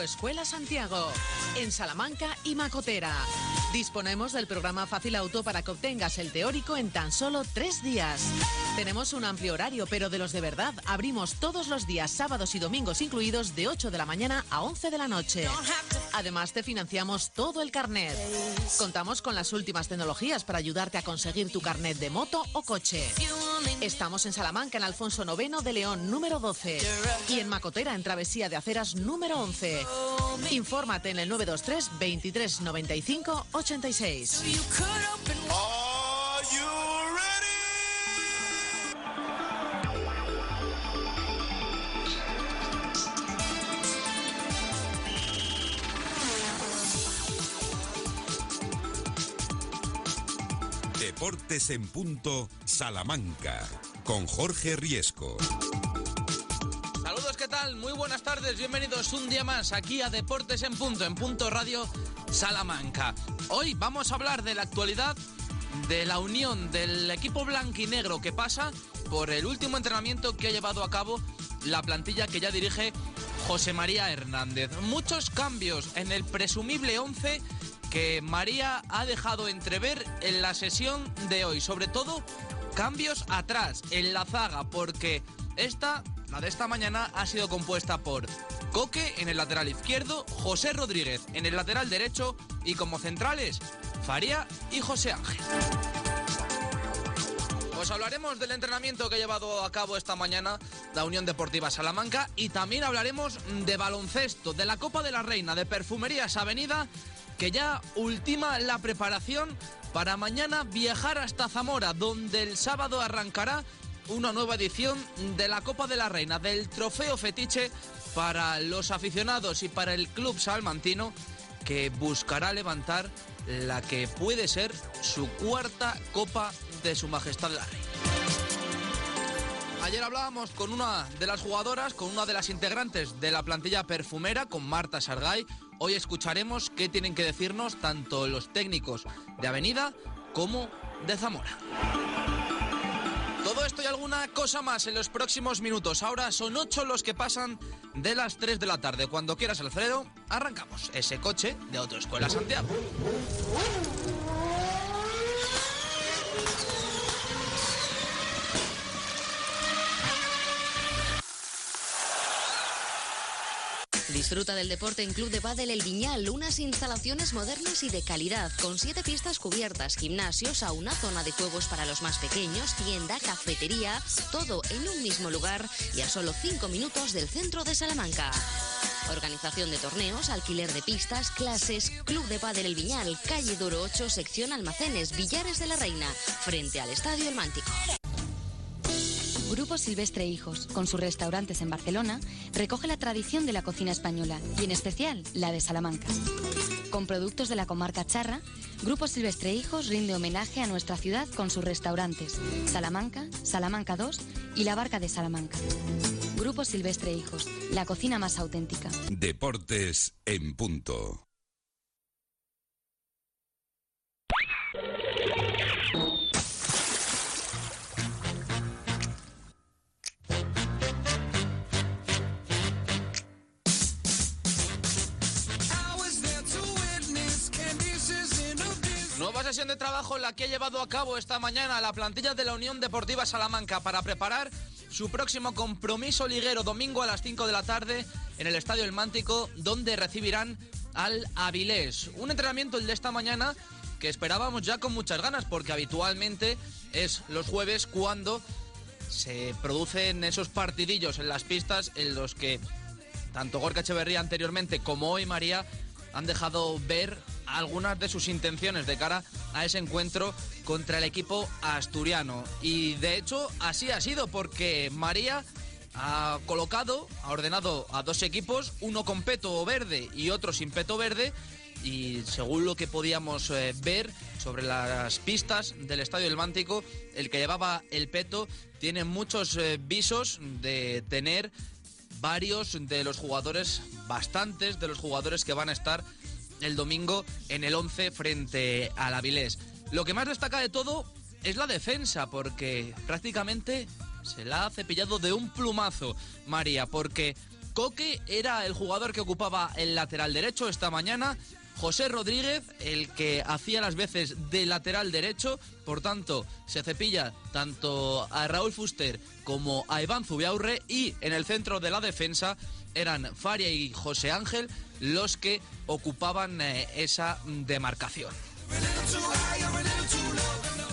Autoescuela Santiago, en Salamanca y Macotera. Disponemos del programa Fácil Auto para que obtengas el teórico en tan solo tres días. Tenemos un amplio horario, pero de los de verdad, abrimos todos los días, sábados y domingos incluidos, de 8 de la mañana a 11 de la noche. Además, te financiamos todo el carnet. Contamos con las últimas tecnologías para ayudarte a conseguir tu carnet de moto o coche. Estamos en Salamanca, en Alfonso IX de León, número 12. Y en Macotera, en Travesía de Aceras, número 11. Infórmate en el 923 23 95 86. En punto, Salamanca, con Jorge Riesco. Saludos, ¿qué tal? Muy buenas tardes, bienvenidos un día más aquí a Deportes en punto, en punto Radio Salamanca. Hoy vamos a hablar de la actualidad de la unión del equipo blanquinegro que pasa por el último entrenamiento que ha llevado a cabo la plantilla que ya dirige José María Hernández. Muchos cambios en el presumible 11 que María ha dejado entrever en la sesión de hoy. Sobre todo, cambios atrás, en la zaga, porque esta, la de esta mañana, ha sido compuesta por Coque en el lateral izquierdo, José Rodríguez en el lateral derecho y como centrales, Faría y José Ángel. Pues hablaremos del entrenamiento que ha llevado a cabo esta mañana la Unión Deportiva Salamanca y también hablaremos de baloncesto, de la Copa de la Reina, de Perfumerías Avenida que ya ultima la preparación para mañana viajar hasta Zamora, donde el sábado arrancará una nueva edición de la Copa de la Reina, del Trofeo Fetiche para los aficionados y para el Club Salmantino, que buscará levantar la que puede ser su cuarta Copa de Su Majestad la Reina. Ayer hablábamos con una de las jugadoras, con una de las integrantes de la plantilla perfumera, con Marta Sargay. Hoy escucharemos qué tienen que decirnos tanto los técnicos de Avenida como de Zamora. Todo esto y alguna cosa más en los próximos minutos. Ahora son ocho los que pasan de las 3 de la tarde. Cuando quieras, Alfredo, arrancamos ese coche de Autoescuela Santiago. Disfruta del deporte en Club de Padel El Viñal, unas instalaciones modernas y de calidad, con siete pistas cubiertas, gimnasios, a una zona de juegos para los más pequeños, tienda, cafetería, todo en un mismo lugar y a solo cinco minutos del centro de Salamanca. Organización de torneos, alquiler de pistas, clases, Club de Padel El Viñal, calle Duro 8, sección Almacenes, Villares de la Reina, frente al Estadio El Mántico. Grupo Silvestre Hijos, con sus restaurantes en Barcelona, recoge la tradición de la cocina española y en especial la de Salamanca. Con productos de la comarca charra, Grupo Silvestre Hijos rinde homenaje a nuestra ciudad con sus restaurantes Salamanca, Salamanca 2 y La Barca de Salamanca. Grupo Silvestre Hijos, la cocina más auténtica. Deportes en punto. Sesión de trabajo la que ha llevado a cabo esta mañana la plantilla de la Unión Deportiva Salamanca para preparar su próximo compromiso liguero domingo a las 5 de la tarde en el Estadio El Mántico, donde recibirán al Avilés. Un entrenamiento el de esta mañana que esperábamos ya con muchas ganas, porque habitualmente es los jueves cuando se producen esos partidillos en las pistas en los que tanto Gorka Echeverría anteriormente como hoy María han dejado ver algunas de sus intenciones de cara a ese encuentro contra el equipo asturiano. Y de hecho así ha sido porque María ha colocado, ha ordenado a dos equipos, uno con peto verde y otro sin peto verde. Y según lo que podíamos eh, ver sobre las pistas del Estadio del Mántico, el que llevaba el peto tiene muchos eh, visos de tener varios de los jugadores, bastantes de los jugadores que van a estar el domingo en el 11 frente al Avilés. Lo que más destaca de todo es la defensa, porque prácticamente se la ha cepillado de un plumazo María, porque Coque era el jugador que ocupaba el lateral derecho esta mañana. José Rodríguez, el que hacía las veces de lateral derecho, por tanto, se cepilla tanto a Raúl Fuster como a Iván Zubiaurre y en el centro de la defensa eran Faria y José Ángel los que ocupaban eh, esa demarcación.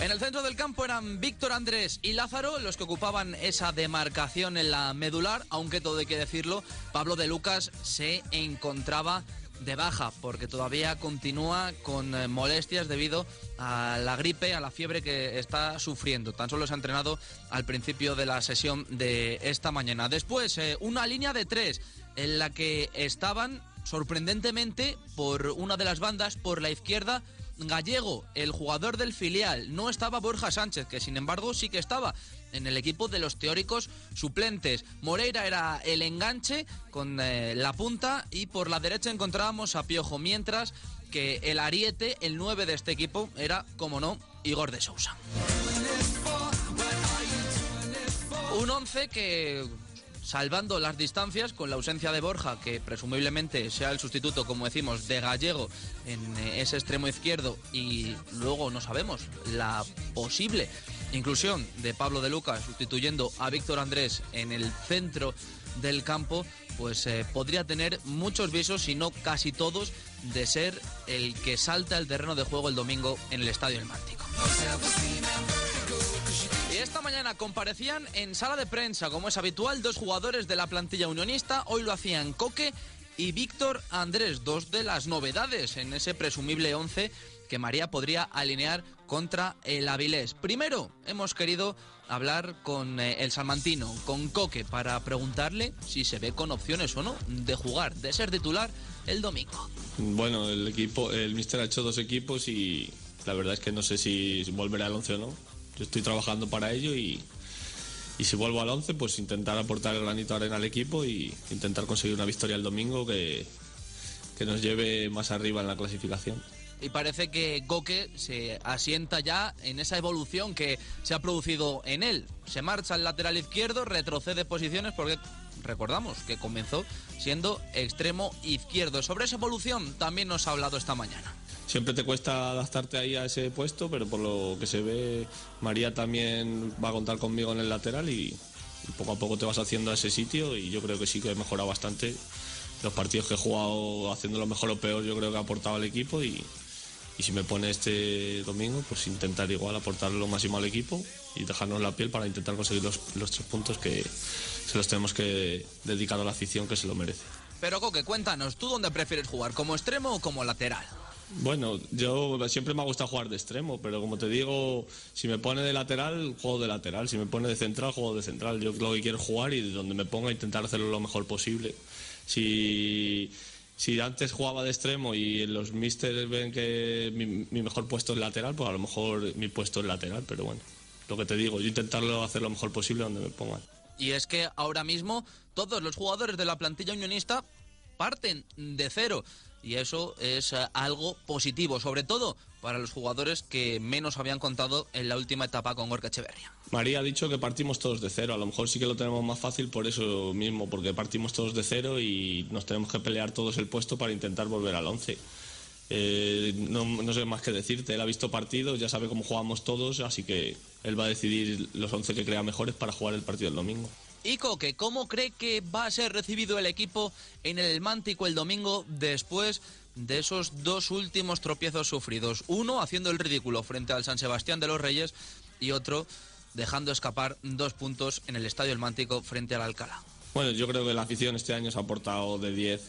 En el centro del campo eran Víctor Andrés y Lázaro los que ocupaban esa demarcación en la medular, aunque todo hay que decirlo, Pablo de Lucas se encontraba de baja porque todavía continúa con eh, molestias debido a la gripe, a la fiebre que está sufriendo. Tan solo se ha entrenado al principio de la sesión de esta mañana. Después, eh, una línea de tres en la que estaban sorprendentemente por una de las bandas, por la izquierda, Gallego, el jugador del filial. No estaba Borja Sánchez, que sin embargo sí que estaba en el equipo de los teóricos suplentes. Moreira era el enganche con eh, la punta y por la derecha encontrábamos a Piojo, mientras que el ariete, el 9 de este equipo, era, como no, Igor de Sousa. Un 11 que salvando las distancias con la ausencia de Borja, que presumiblemente sea el sustituto, como decimos, de Gallego en eh, ese extremo izquierdo y luego no sabemos la posible inclusión de Pablo de Lucas sustituyendo a Víctor Andrés en el centro del campo, pues eh, podría tener muchos visos, si no casi todos, de ser el que salta el terreno de juego el domingo en el Estadio El Mántico. Esta mañana comparecían en sala de prensa, como es habitual, dos jugadores de la plantilla unionista. Hoy lo hacían Coque y Víctor Andrés, dos de las novedades en ese presumible 11 que María podría alinear contra el Avilés. Primero, hemos querido hablar con eh, el salmantino, con Coque, para preguntarle si se ve con opciones o no de jugar, de ser titular el domingo. Bueno, el equipo, el míster ha hecho dos equipos y la verdad es que no sé si volverá al 11 o no. Yo estoy trabajando para ello y, y si vuelvo al 11, pues intentar aportar el granito de arena al equipo y intentar conseguir una victoria el domingo que, que nos lleve más arriba en la clasificación y parece que Goque se asienta ya en esa evolución que se ha producido en él. Se marcha al lateral izquierdo, retrocede posiciones porque recordamos que comenzó siendo extremo izquierdo. Sobre esa evolución también nos ha hablado esta mañana. Siempre te cuesta adaptarte ahí a ese puesto, pero por lo que se ve, María también va a contar conmigo en el lateral y, poco a poco te vas haciendo a ese sitio y yo creo que sí que he mejorado bastante. Los partidos que he jugado haciendo lo mejor o peor yo creo que ha aportado al equipo y, si me pone este domingo, pues intentar igual aportar lo máximo al equipo y dejarnos la piel para intentar conseguir los, tres puntos que se los tenemos que dedicar a la afición que se lo merece. Pero Coque, cuéntanos, ¿tú dónde prefieres jugar? ¿Como extremo o como lateral? Bueno, yo siempre me ha gustado jugar de extremo, pero como te digo, si me pone de lateral, juego de lateral. Si me pone de central, juego de central. Yo lo que quiero jugar y donde me ponga intentar hacerlo lo mejor posible. Si si antes jugaba de extremo y los misters ven que mi, mejor puesto es lateral, pues a lo mejor mi puesto es lateral, pero bueno, lo que te digo, yo intentarlo hacer lo mejor posible donde me pongan. Y es que ahora mismo todos los jugadores de la plantilla unionista parten de cero y eso es eh, algo positivo, sobre todo para los jugadores que menos habían contado en la última etapa con Gorka Echeverria. María ha dicho que partimos todos de cero, a lo mejor sí que lo tenemos más fácil por eso mismo, porque partimos todos de cero y nos tenemos que pelear todos el puesto para intentar volver al 11. Eh, no, no, sé más que decirte, él ha visto partidos, ya sabe cómo jugamos todos, así que él va a decidir los 11 que crea mejores para jugar el partido el domingo. Y Coque, ¿cómo cree que va a ser recibido el equipo en el Mántico el domingo después de esos dos últimos tropiezos sufridos? Uno haciendo el ridículo frente al San Sebastián de los Reyes y otro dejando escapar dos puntos en el Estadio El Mántico frente al Alcalá. Bueno, yo creo que la afición este año se ha portado de 10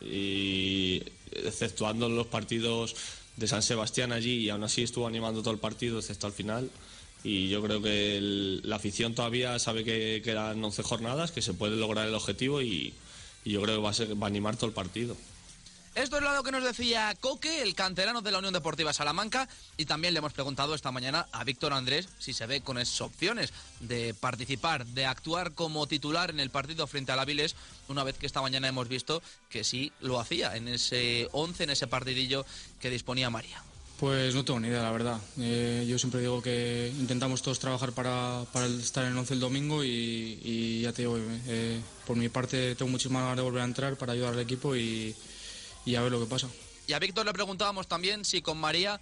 y exceptuando los partidos de San Sebastián allí y aún así estuvo animando todo el partido excepto al final y yo creo que la afición todavía sabe que quedan 11 jornadas, que se puede lograr el objetivo y, yo creo que va a, a animar todo el partido. Esto es lo que nos decía Coque, el canterano de la Unión Deportiva Salamanca, y también le hemos preguntado esta mañana a Víctor Andrés si se ve con esas opciones de participar, de actuar como titular en el partido frente al Avilés, una vez que esta mañana hemos visto que sí lo hacía en ese 11, en ese partidillo que disponía María. Pues no tengo ni idea, la verdad. Eh, yo siempre digo que intentamos todos trabajar para, para estar en el 11 el domingo y, y ya te digo, eh, por mi parte tengo muchísimas ganas de volver a entrar para ayudar al equipo y, y a ver lo que pasa. Y a Víctor le preguntábamos también si con María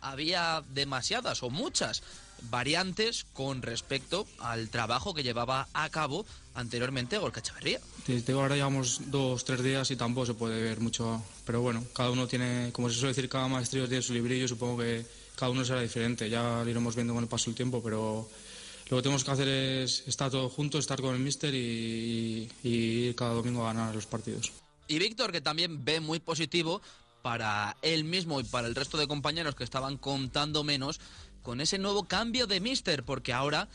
había demasiadas o muchas variantes con respecto al trabajo que llevaba a cabo anteriormente Gorka Echeverría. Digo, ahora llevamos dos, tres días y tampoco se puede ver mucho, pero bueno, cada uno tiene, como se suele decir, cada maestrillo tiene su librillo, supongo que cada uno será diferente, ya lo iremos viendo con el paso del tiempo, pero lo que tenemos que hacer es estar todos juntos, estar con el míster y, y ir cada domingo a ganar los partidos. Y Víctor, que también ve muy positivo para él mismo y para el resto de compañeros que estaban contando menos con ese nuevo cambio de míster, porque ahora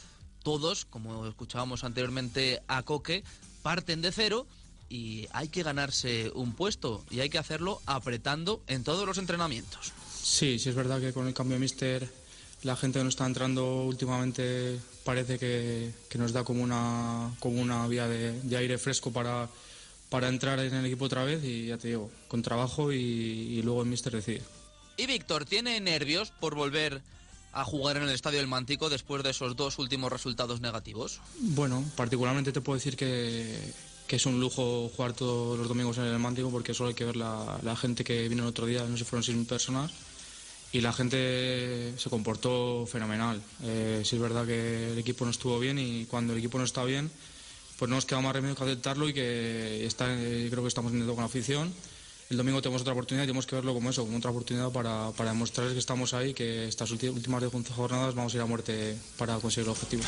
todos, como escuchábamos anteriormente a Coque, parten de cero y hay que ganarse un puesto y hay que hacerlo apretando en todos los entrenamientos. Sí, sí es verdad que con el cambio de míster la gente que nos está entrando últimamente parece que, que nos da como una, como una vía de, de aire fresco para, para entrar en el equipo otra vez y ya te digo, con trabajo y, y luego el míster decide. Y Víctor, ¿tiene nervios por volver a jugar en el Estadio del Mántico después de esos dos últimos resultados negativos? Bueno, particularmente te puedo decir que, que es un lujo jugar todos los domingos en el Mántico porque solo hay que ver la, gente que vino el otro día, no sé si fueron 6.000 personas, y la gente se comportó fenomenal. Eh, sí es verdad que el equipo no estuvo bien y cuando el equipo no está bien, pues no nos queda más remedio que aceptarlo y que eh, creo que estamos intentando con la afición. El domingo tenemos otra oportunidad y tenemos que verlo como eso, como otra oportunidad para, para demostrarles que estamos ahí, que estas últimas 10 jornadas vamos a ir a muerte para conseguir el objetivo.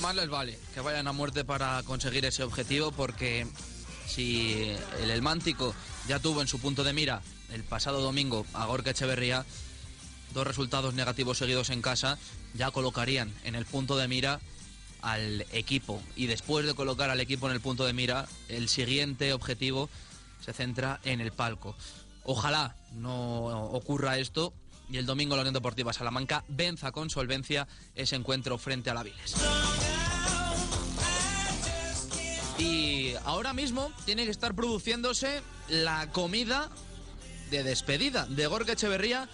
Más les vale que vayan a muerte para conseguir ese objetivo porque si el El Mántico ya tuvo en su punto de mira el pasado domingo a Gorka Echeverría, dos resultados negativos seguidos en casa ya colocarían en el punto de mira al equipo y después de colocar al equipo en el punto de mira, el siguiente objetivo se centra en el palco. Ojalá no ocurra esto y el domingo la Unión Deportiva Salamanca venza con solvencia ese encuentro frente a la Viles. Y ahora mismo tiene que estar produciéndose la comida de despedida de Gorka Echeverría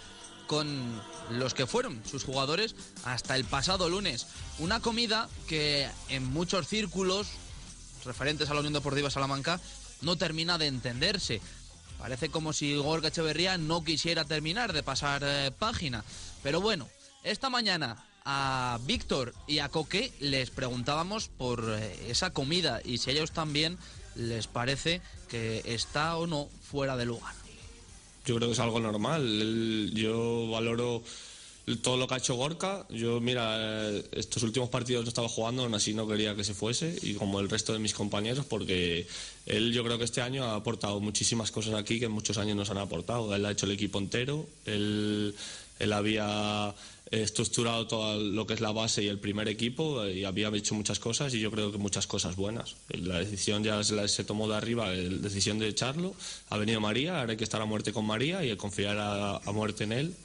con los que fueron sus jugadores hasta el pasado lunes. Una comida que en muchos círculos referentes a la Unión Deportiva Salamanca no termina de entenderse. Parece como si Gorka Echeverría no quisiera terminar de pasar eh, página. Pero bueno, esta mañana a Víctor y a Coque les preguntábamos por eh, esa comida y si a ellos también les parece que está o no fuera de lugar. Yo creo que es algo normal. Yo valoro todo lo que ha hecho Gorka. Yo, mira, eh, estos últimos partidos no estaba jugando, aún así no quería que se fuese, y como el resto de mis compañeros, porque él yo creo que este año ha aportado muchísimas cosas aquí que en muchos años nos han aportado. Él ha hecho el equipo entero, él, él había estructurado todo lo que es la base y el primer equipo y había hecho muchas cosas y yo creo que muchas cosas buenas. La decisión ya se, tomó de arriba, la decisión de echarlo. Ha venido María, ahora hay que estar a muerte con María y confiar a, a muerte en él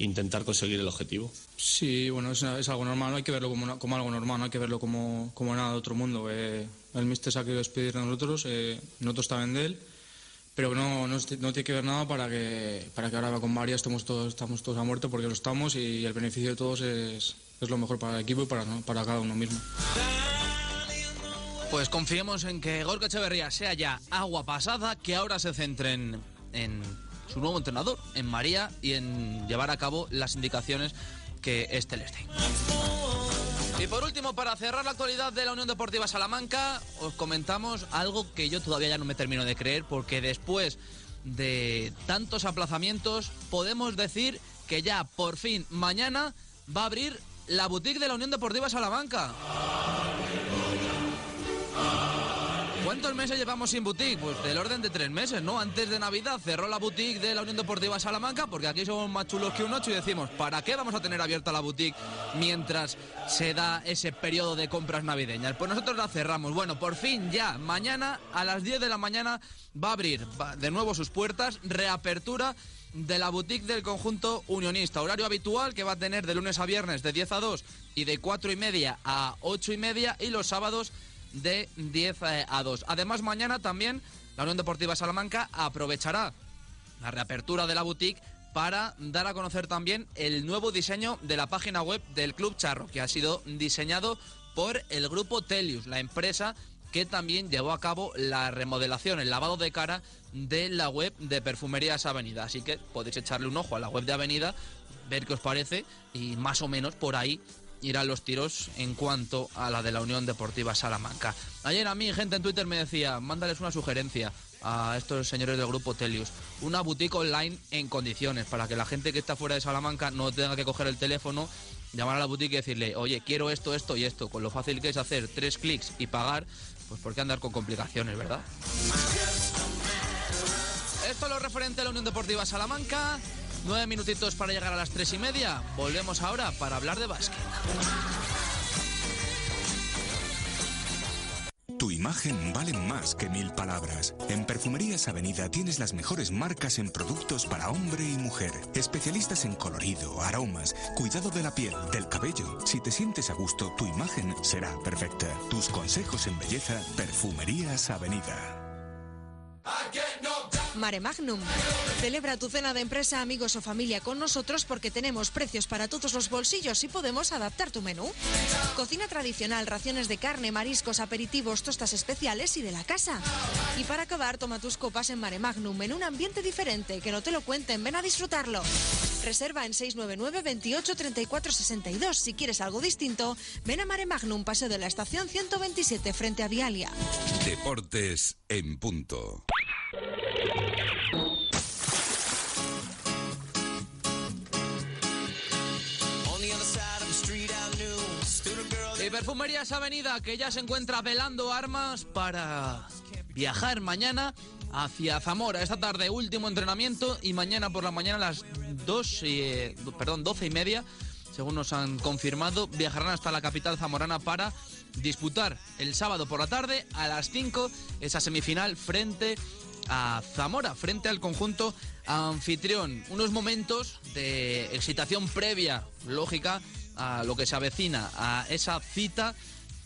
intentar conseguir el objetivo. Sí, bueno, es, es algo normal, no hay que verlo como, una- como algo normal, no hay que verlo como, como nada de otro mundo. Eh, el míster se ha querido despedir de nosotros, eh, nosotros también de él, pero no, no, no tiene que ver nada para que, para que ahora con María estemos todos, estamos todos a muerte porque lo estamos y el beneficio de todos es, es lo mejor para el equipo y para, para cada uno mismo. Pues confiemos en que Gorka Echeverría sea ya agua pasada, que ahora se centren en su nuevo entrenador, en María, y en llevar a cabo las indicaciones que éste les dé. Y por último, para cerrar la actualidad de la Unión Deportiva Salamanca, os comentamos algo que yo todavía ya no me termino de creer, porque después de tantos aplazamientos, podemos decir que ya por fin mañana va a abrir la boutique de la Unión Deportiva Salamanca. ¿Cuántos meses llevamos sin boutique? Pues del orden de tres meses, ¿no? Antes de Navidad cerró la boutique de la Unión Deportiva Salamanca porque aquí somos más chulos que un ocho y decimos, ¿para qué vamos a tener abierta la boutique mientras se da ese periodo de compras navideñas? Pues nosotros la cerramos. Bueno, por fin ya, mañana a las 10 de la mañana va a abrir de nuevo sus puertas, reapertura de la boutique del conjunto unionista. Horario habitual que va a tener de lunes a viernes de 10 a 2 y de 4 y media a 8 y media y los sábados de 10 eh, a 2. Además, mañana también la Unión Deportiva Salamanca aprovechará la reapertura de la boutique para dar a conocer también el nuevo diseño de la página web del Club Charro, que ha sido diseñado por el grupo Telius, la empresa que también llevó a cabo la remodelación, el lavado de cara de la web de Perfumerías Avenida. Así que podéis echarle un ojo a la web de Avenida, ver qué os parece y más o menos por ahí irán los tiros en cuanto a la de la Unión Deportiva Salamanca. Ayer a mí gente en Twitter me decía, mándales una sugerencia a estos señores del grupo Telius. Una boutique online en condiciones para que la gente que está fuera de Salamanca no tenga que coger el teléfono, llamar a la boutique y decirle, oye, quiero esto, esto y esto. Con lo fácil que es hacer tres clics y pagar, pues ¿por qué andar con complicaciones, verdad? Esto es lo referente a la Unión Deportiva Salamanca. Nueve minutitos para llegar a las tres y media. Volvemos ahora para hablar de básquet. Tu imagen vale más que mil palabras. En Perfumerías Avenida tienes las mejores marcas en productos para hombre y mujer. Especialistas en colorido, aromas, cuidado de la piel, del cabello. Si te sientes a gusto, tu imagen será perfecta. Tus consejos en belleza, Perfumerías Avenida. Mare Magnum. Celebra tu cena de empresa, amigos o familia con nosotros porque tenemos precios para todos los bolsillos y podemos adaptar tu menú. Cocina tradicional, raciones de carne, mariscos, aperitivos, tostas especiales y de la casa. Y para acabar, toma tus copas en Mare Magnum en un ambiente diferente, que no te lo cuenten, ven a disfrutarlo. Reserva en 699 28 34 62. Si quieres algo distinto, ven a Mare Magnum, Paseo de la Estación 127 frente a Vialia. Deportes en punto. Perfumerías Avenida, que ya se encuentra velando armas para viajar mañana hacia Zamora. Esta tarde, último entrenamiento y mañana por la mañana a las 2, eh, perdón, 12 y media, según nos han confirmado, viajarán hasta la capital zamorana para disputar el sábado por la tarde a las 5 esa semifinal frente a Zamora, frente al conjunto anfitrión. Unos momentos de excitación previa, lógica, a lo que se avecina, a esa cita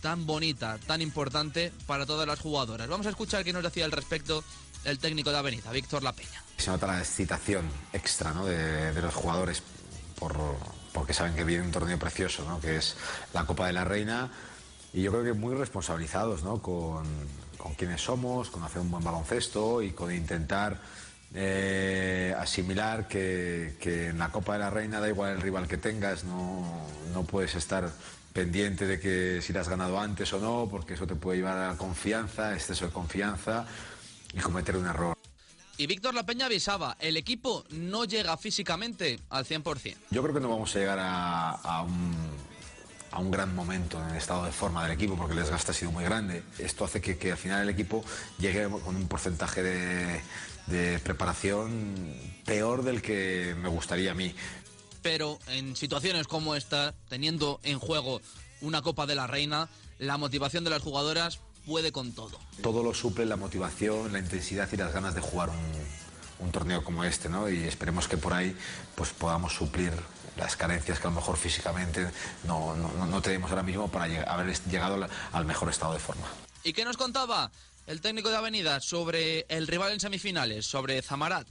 tan bonita, tan importante para todas las jugadoras. Vamos a escuchar qué nos decía al respecto el técnico de Avenida, Víctor La Peña. Se nota la excitación extra ¿no? de, los jugadores por, porque saben que viene un torneo precioso, ¿no? que es la Copa de la Reina, y yo creo que muy responsabilizados ¿no? con, con quienes somos, con hacer un buen baloncesto y con intentar eh, asimilar que, que, en la Copa de la Reina da igual el rival que tengas, no, no puedes estar pendiente de que si la has ganado antes o no, porque eso te puede llevar a confianza, exceso de confianza y cometer un error. Y Víctor La Peña avisaba, el equipo no llega físicamente al 100%. Yo creo que no vamos a llegar a, a un a un gran momento en el estado de forma del equipo porque el desgaste ha sido muy grande. Esto hace que, que al final el equipo llegue con un porcentaje de, de, preparación peor del que me gustaría a mí. Pero en situaciones como esta, teniendo en juego una Copa de la Reina, la motivación de las jugadoras puede con todo. Todo lo suple la motivación, la intensidad y las ganas de jugar un, un torneo como este, ¿no? Y esperemos que por ahí pues podamos suplir las carencias que a lo mejor físicamente no, no, no tenemos ahora mismo para haber llegado al mejor estado de forma. ¿Y qué nos contaba el técnico de Avenida sobre el rival en semifinales, sobre Zamarat?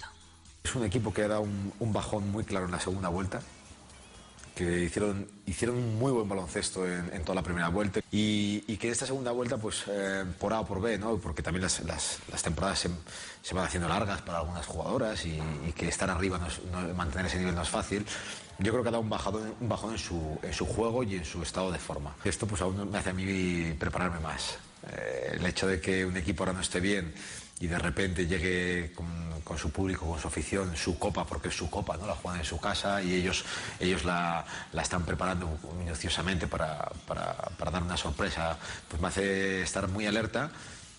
Es un equipo que ha dado un, bajón muy claro en la segunda vuelta, que hicieron, hicieron un muy buen baloncesto en, en toda la primera vuelta y, que esta segunda vuelta, pues eh, por A o por B, ¿no? porque también las, las, temporadas se, van haciendo largas para algunas jugadoras y, que estar arriba, no es, no, mantener ese nivel no es fácil. Yo creo que ha dado un bajón, bajón en, su, en su juego y en su estado de forma. Esto pues aún me hace a mí prepararme más. Eh, el hecho de que un equipo ahora no esté bien y de repente llegue con, con, su público, con su afición, su copa, porque es su copa, ¿no? la juegan en su casa y ellos, ellos la, la están preparando minuciosamente para, para, para, dar una sorpresa, pues me hace estar muy alerta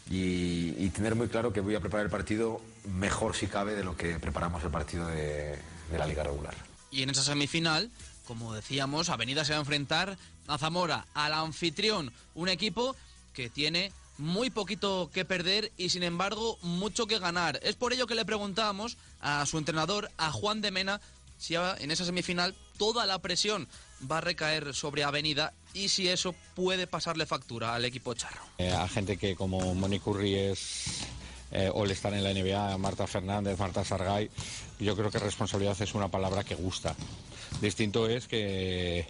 y, y, tener muy claro que voy a preparar el partido mejor si cabe de lo que preparamos el partido de, de la liga regular. Y en esa semifinal, como decíamos, Avenida se va a enfrentar a Zamora, al anfitrión, un equipo que tiene muy poquito que perder y sin embargo mucho que ganar. Es por ello que le preguntábamos a su entrenador, a Juan de Mena, si en esa semifinal toda la presión va a recaer sobre Avenida y si eso puede pasarle factura al equipo charro. Eh, a gente que como Moni Curry es eh, All-Star en la NBA, Marta Fernández, Marta Sargay. Yo creo que responsabilidad es una palabra que gusta. Distinto es que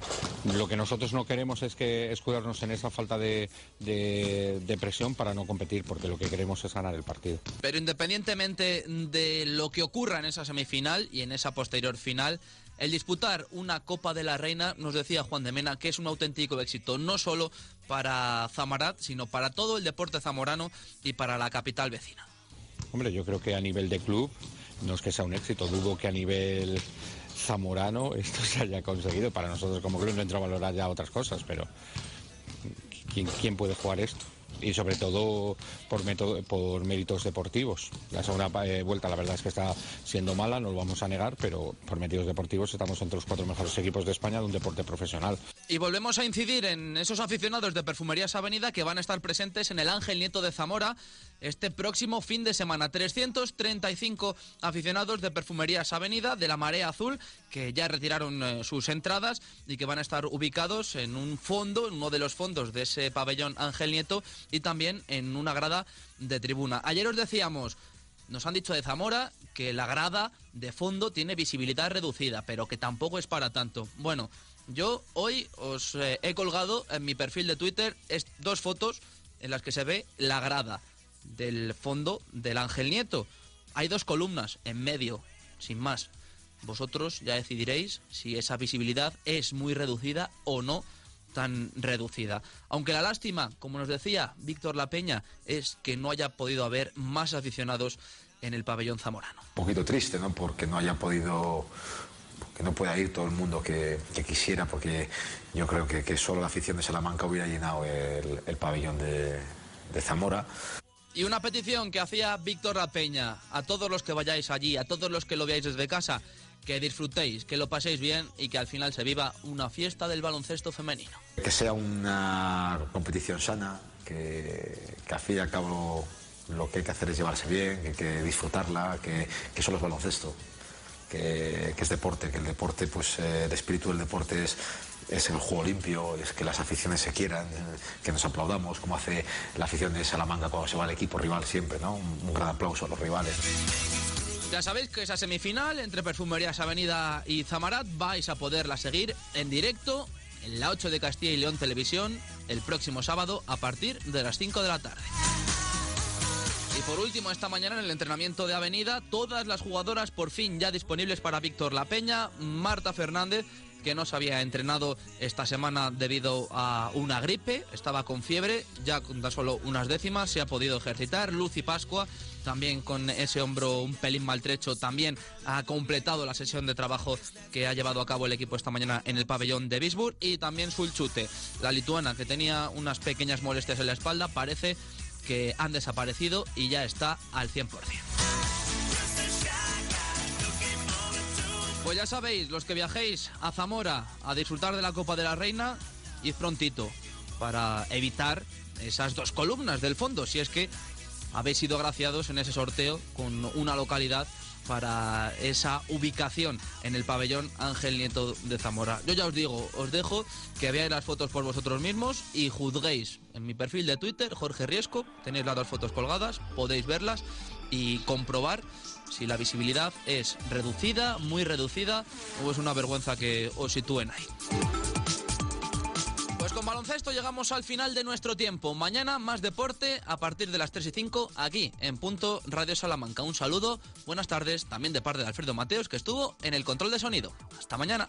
lo que nosotros no queremos es que escudarnos en esa falta de, de- de presión para no competir, porque lo que queremos es ganar el partido. Pero independientemente de lo que ocurra en esa semifinal y en esa posterior final, el disputar una Copa de la Reina, nos decía Juan de Mena, que es un auténtico éxito, no solo para Zamarat, sino para todo el deporte zamorano y para la capital vecina. Hombre, yo creo que a nivel de club no es que sea un éxito, dudo que a nivel zamorano esto se haya conseguido. Para nosotros como club no entro a valorar ya otras cosas, pero ¿quién, quién puede jugar esto? Y sobre todo por, méritos deportivos. La segunda eh, vuelta la verdad es que está siendo mala, no lo vamos a negar, pero por méritos deportivos estamos entre los cuatro mejores equipos de España de un deporte profesional. Y volvemos a incidir en esos aficionados de Perfumerías Avenida que van a estar presentes en el Ángel Nieto de Zamora este próximo fin de semana. 335 aficionados de Perfumerías Avenida de la Marea Azul que ya retiraron eh, sus entradas y que van a estar ubicados en un fondo, en uno de los fondos de ese pabellón Ángel Nieto y también en una grada de tribuna. Ayer os decíamos, nos han dicho de Zamora que la grada de fondo tiene visibilidad reducida, pero que tampoco es para tanto. Bueno, yo hoy os eh, he colgado en mi perfil de Twitter dos fotos en las que se ve la grada del fondo del Ángel Nieto. Hay dos columnas en medio, sin más. Vosotros ya decidiréis si esa visibilidad es muy reducida o no tan reducida. Aunque la lástima, como nos decía Víctor La Peña, es que no haya podido haber más aficionados en el pabellón zamorano. Un poquito triste, ¿no? Porque no haya podido, que no pueda ir todo el mundo que, que quisiera, porque yo creo que, que solo la afición de Salamanca hubiera llenado el, el pabellón de, de Zamora. Y una petición que hacía Víctor La Peña a todos los que vayáis allí, a todos los que lo veáis desde casa, que disfrutéis, que lo paséis bien y que al final se viva una fiesta del baloncesto femenino. Que sea una competición sana, que, que al fin y al cabo lo que hay que hacer es llevarse bien, que hay que disfrutarla, que, que solo es baloncesto, que, es deporte, que el deporte, pues eh, el espíritu del deporte es, es el juego limpio, es que las aficiones se quieran, que nos aplaudamos, como hace la afición de Salamanca cuando se va al equipo rival siempre, ¿no? Un gran aplauso a los rivales. Ya sabéis que esa semifinal entre Perfumerías Avenida y Zamarat vais a poderla seguir en directo en la 8 de Castilla y León Televisión el próximo sábado a partir de las 5 de la tarde. Y por último, esta mañana en el entrenamiento de Avenida, todas las jugadoras por fin ya disponibles para Víctor La Peña, Marta Fernández, que no se había entrenado esta semana debido a una gripe, estaba con fiebre, ya con tan solo unas décimas se ha podido ejercitar. Lucy Pascua, también con ese hombro un pelín maltrecho, también ha completado la sesión de trabajo que ha llevado a cabo el equipo esta mañana en el pabellón de Bisburg. Y también Sulchute, la lituana, que tenía unas pequeñas molestias en la espalda, parece que han desaparecido y ya está al 100%. Pues ya sabéis, los que viajéis a Zamora a disfrutar de la Copa de la Reina, id prontito para evitar esas dos columnas del fondo, si es que habéis sido agraciados en ese sorteo con una localidad para esa ubicación en el pabellón Ángel Nieto de Zamora. Yo ya os digo, os dejo que veáis las fotos por vosotros mismos y juzguéis. En mi perfil de Twitter, Jorge Riesco, tenéis las dos fotos colgadas, podéis verlas y comprobar si la visibilidad es reducida, muy reducida o es una vergüenza que os sitúen ahí. Pues con baloncesto llegamos al final de nuestro tiempo. Mañana más deporte a partir de las 3 y 5 aquí en Punto Radio Salamanca. Un saludo, buenas tardes, también de parte de Alfredo Mateos que estuvo en el control de sonido. Hasta mañana.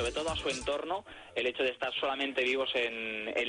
Sobre todo a su entorno, el hecho de estar solamente vivos en, en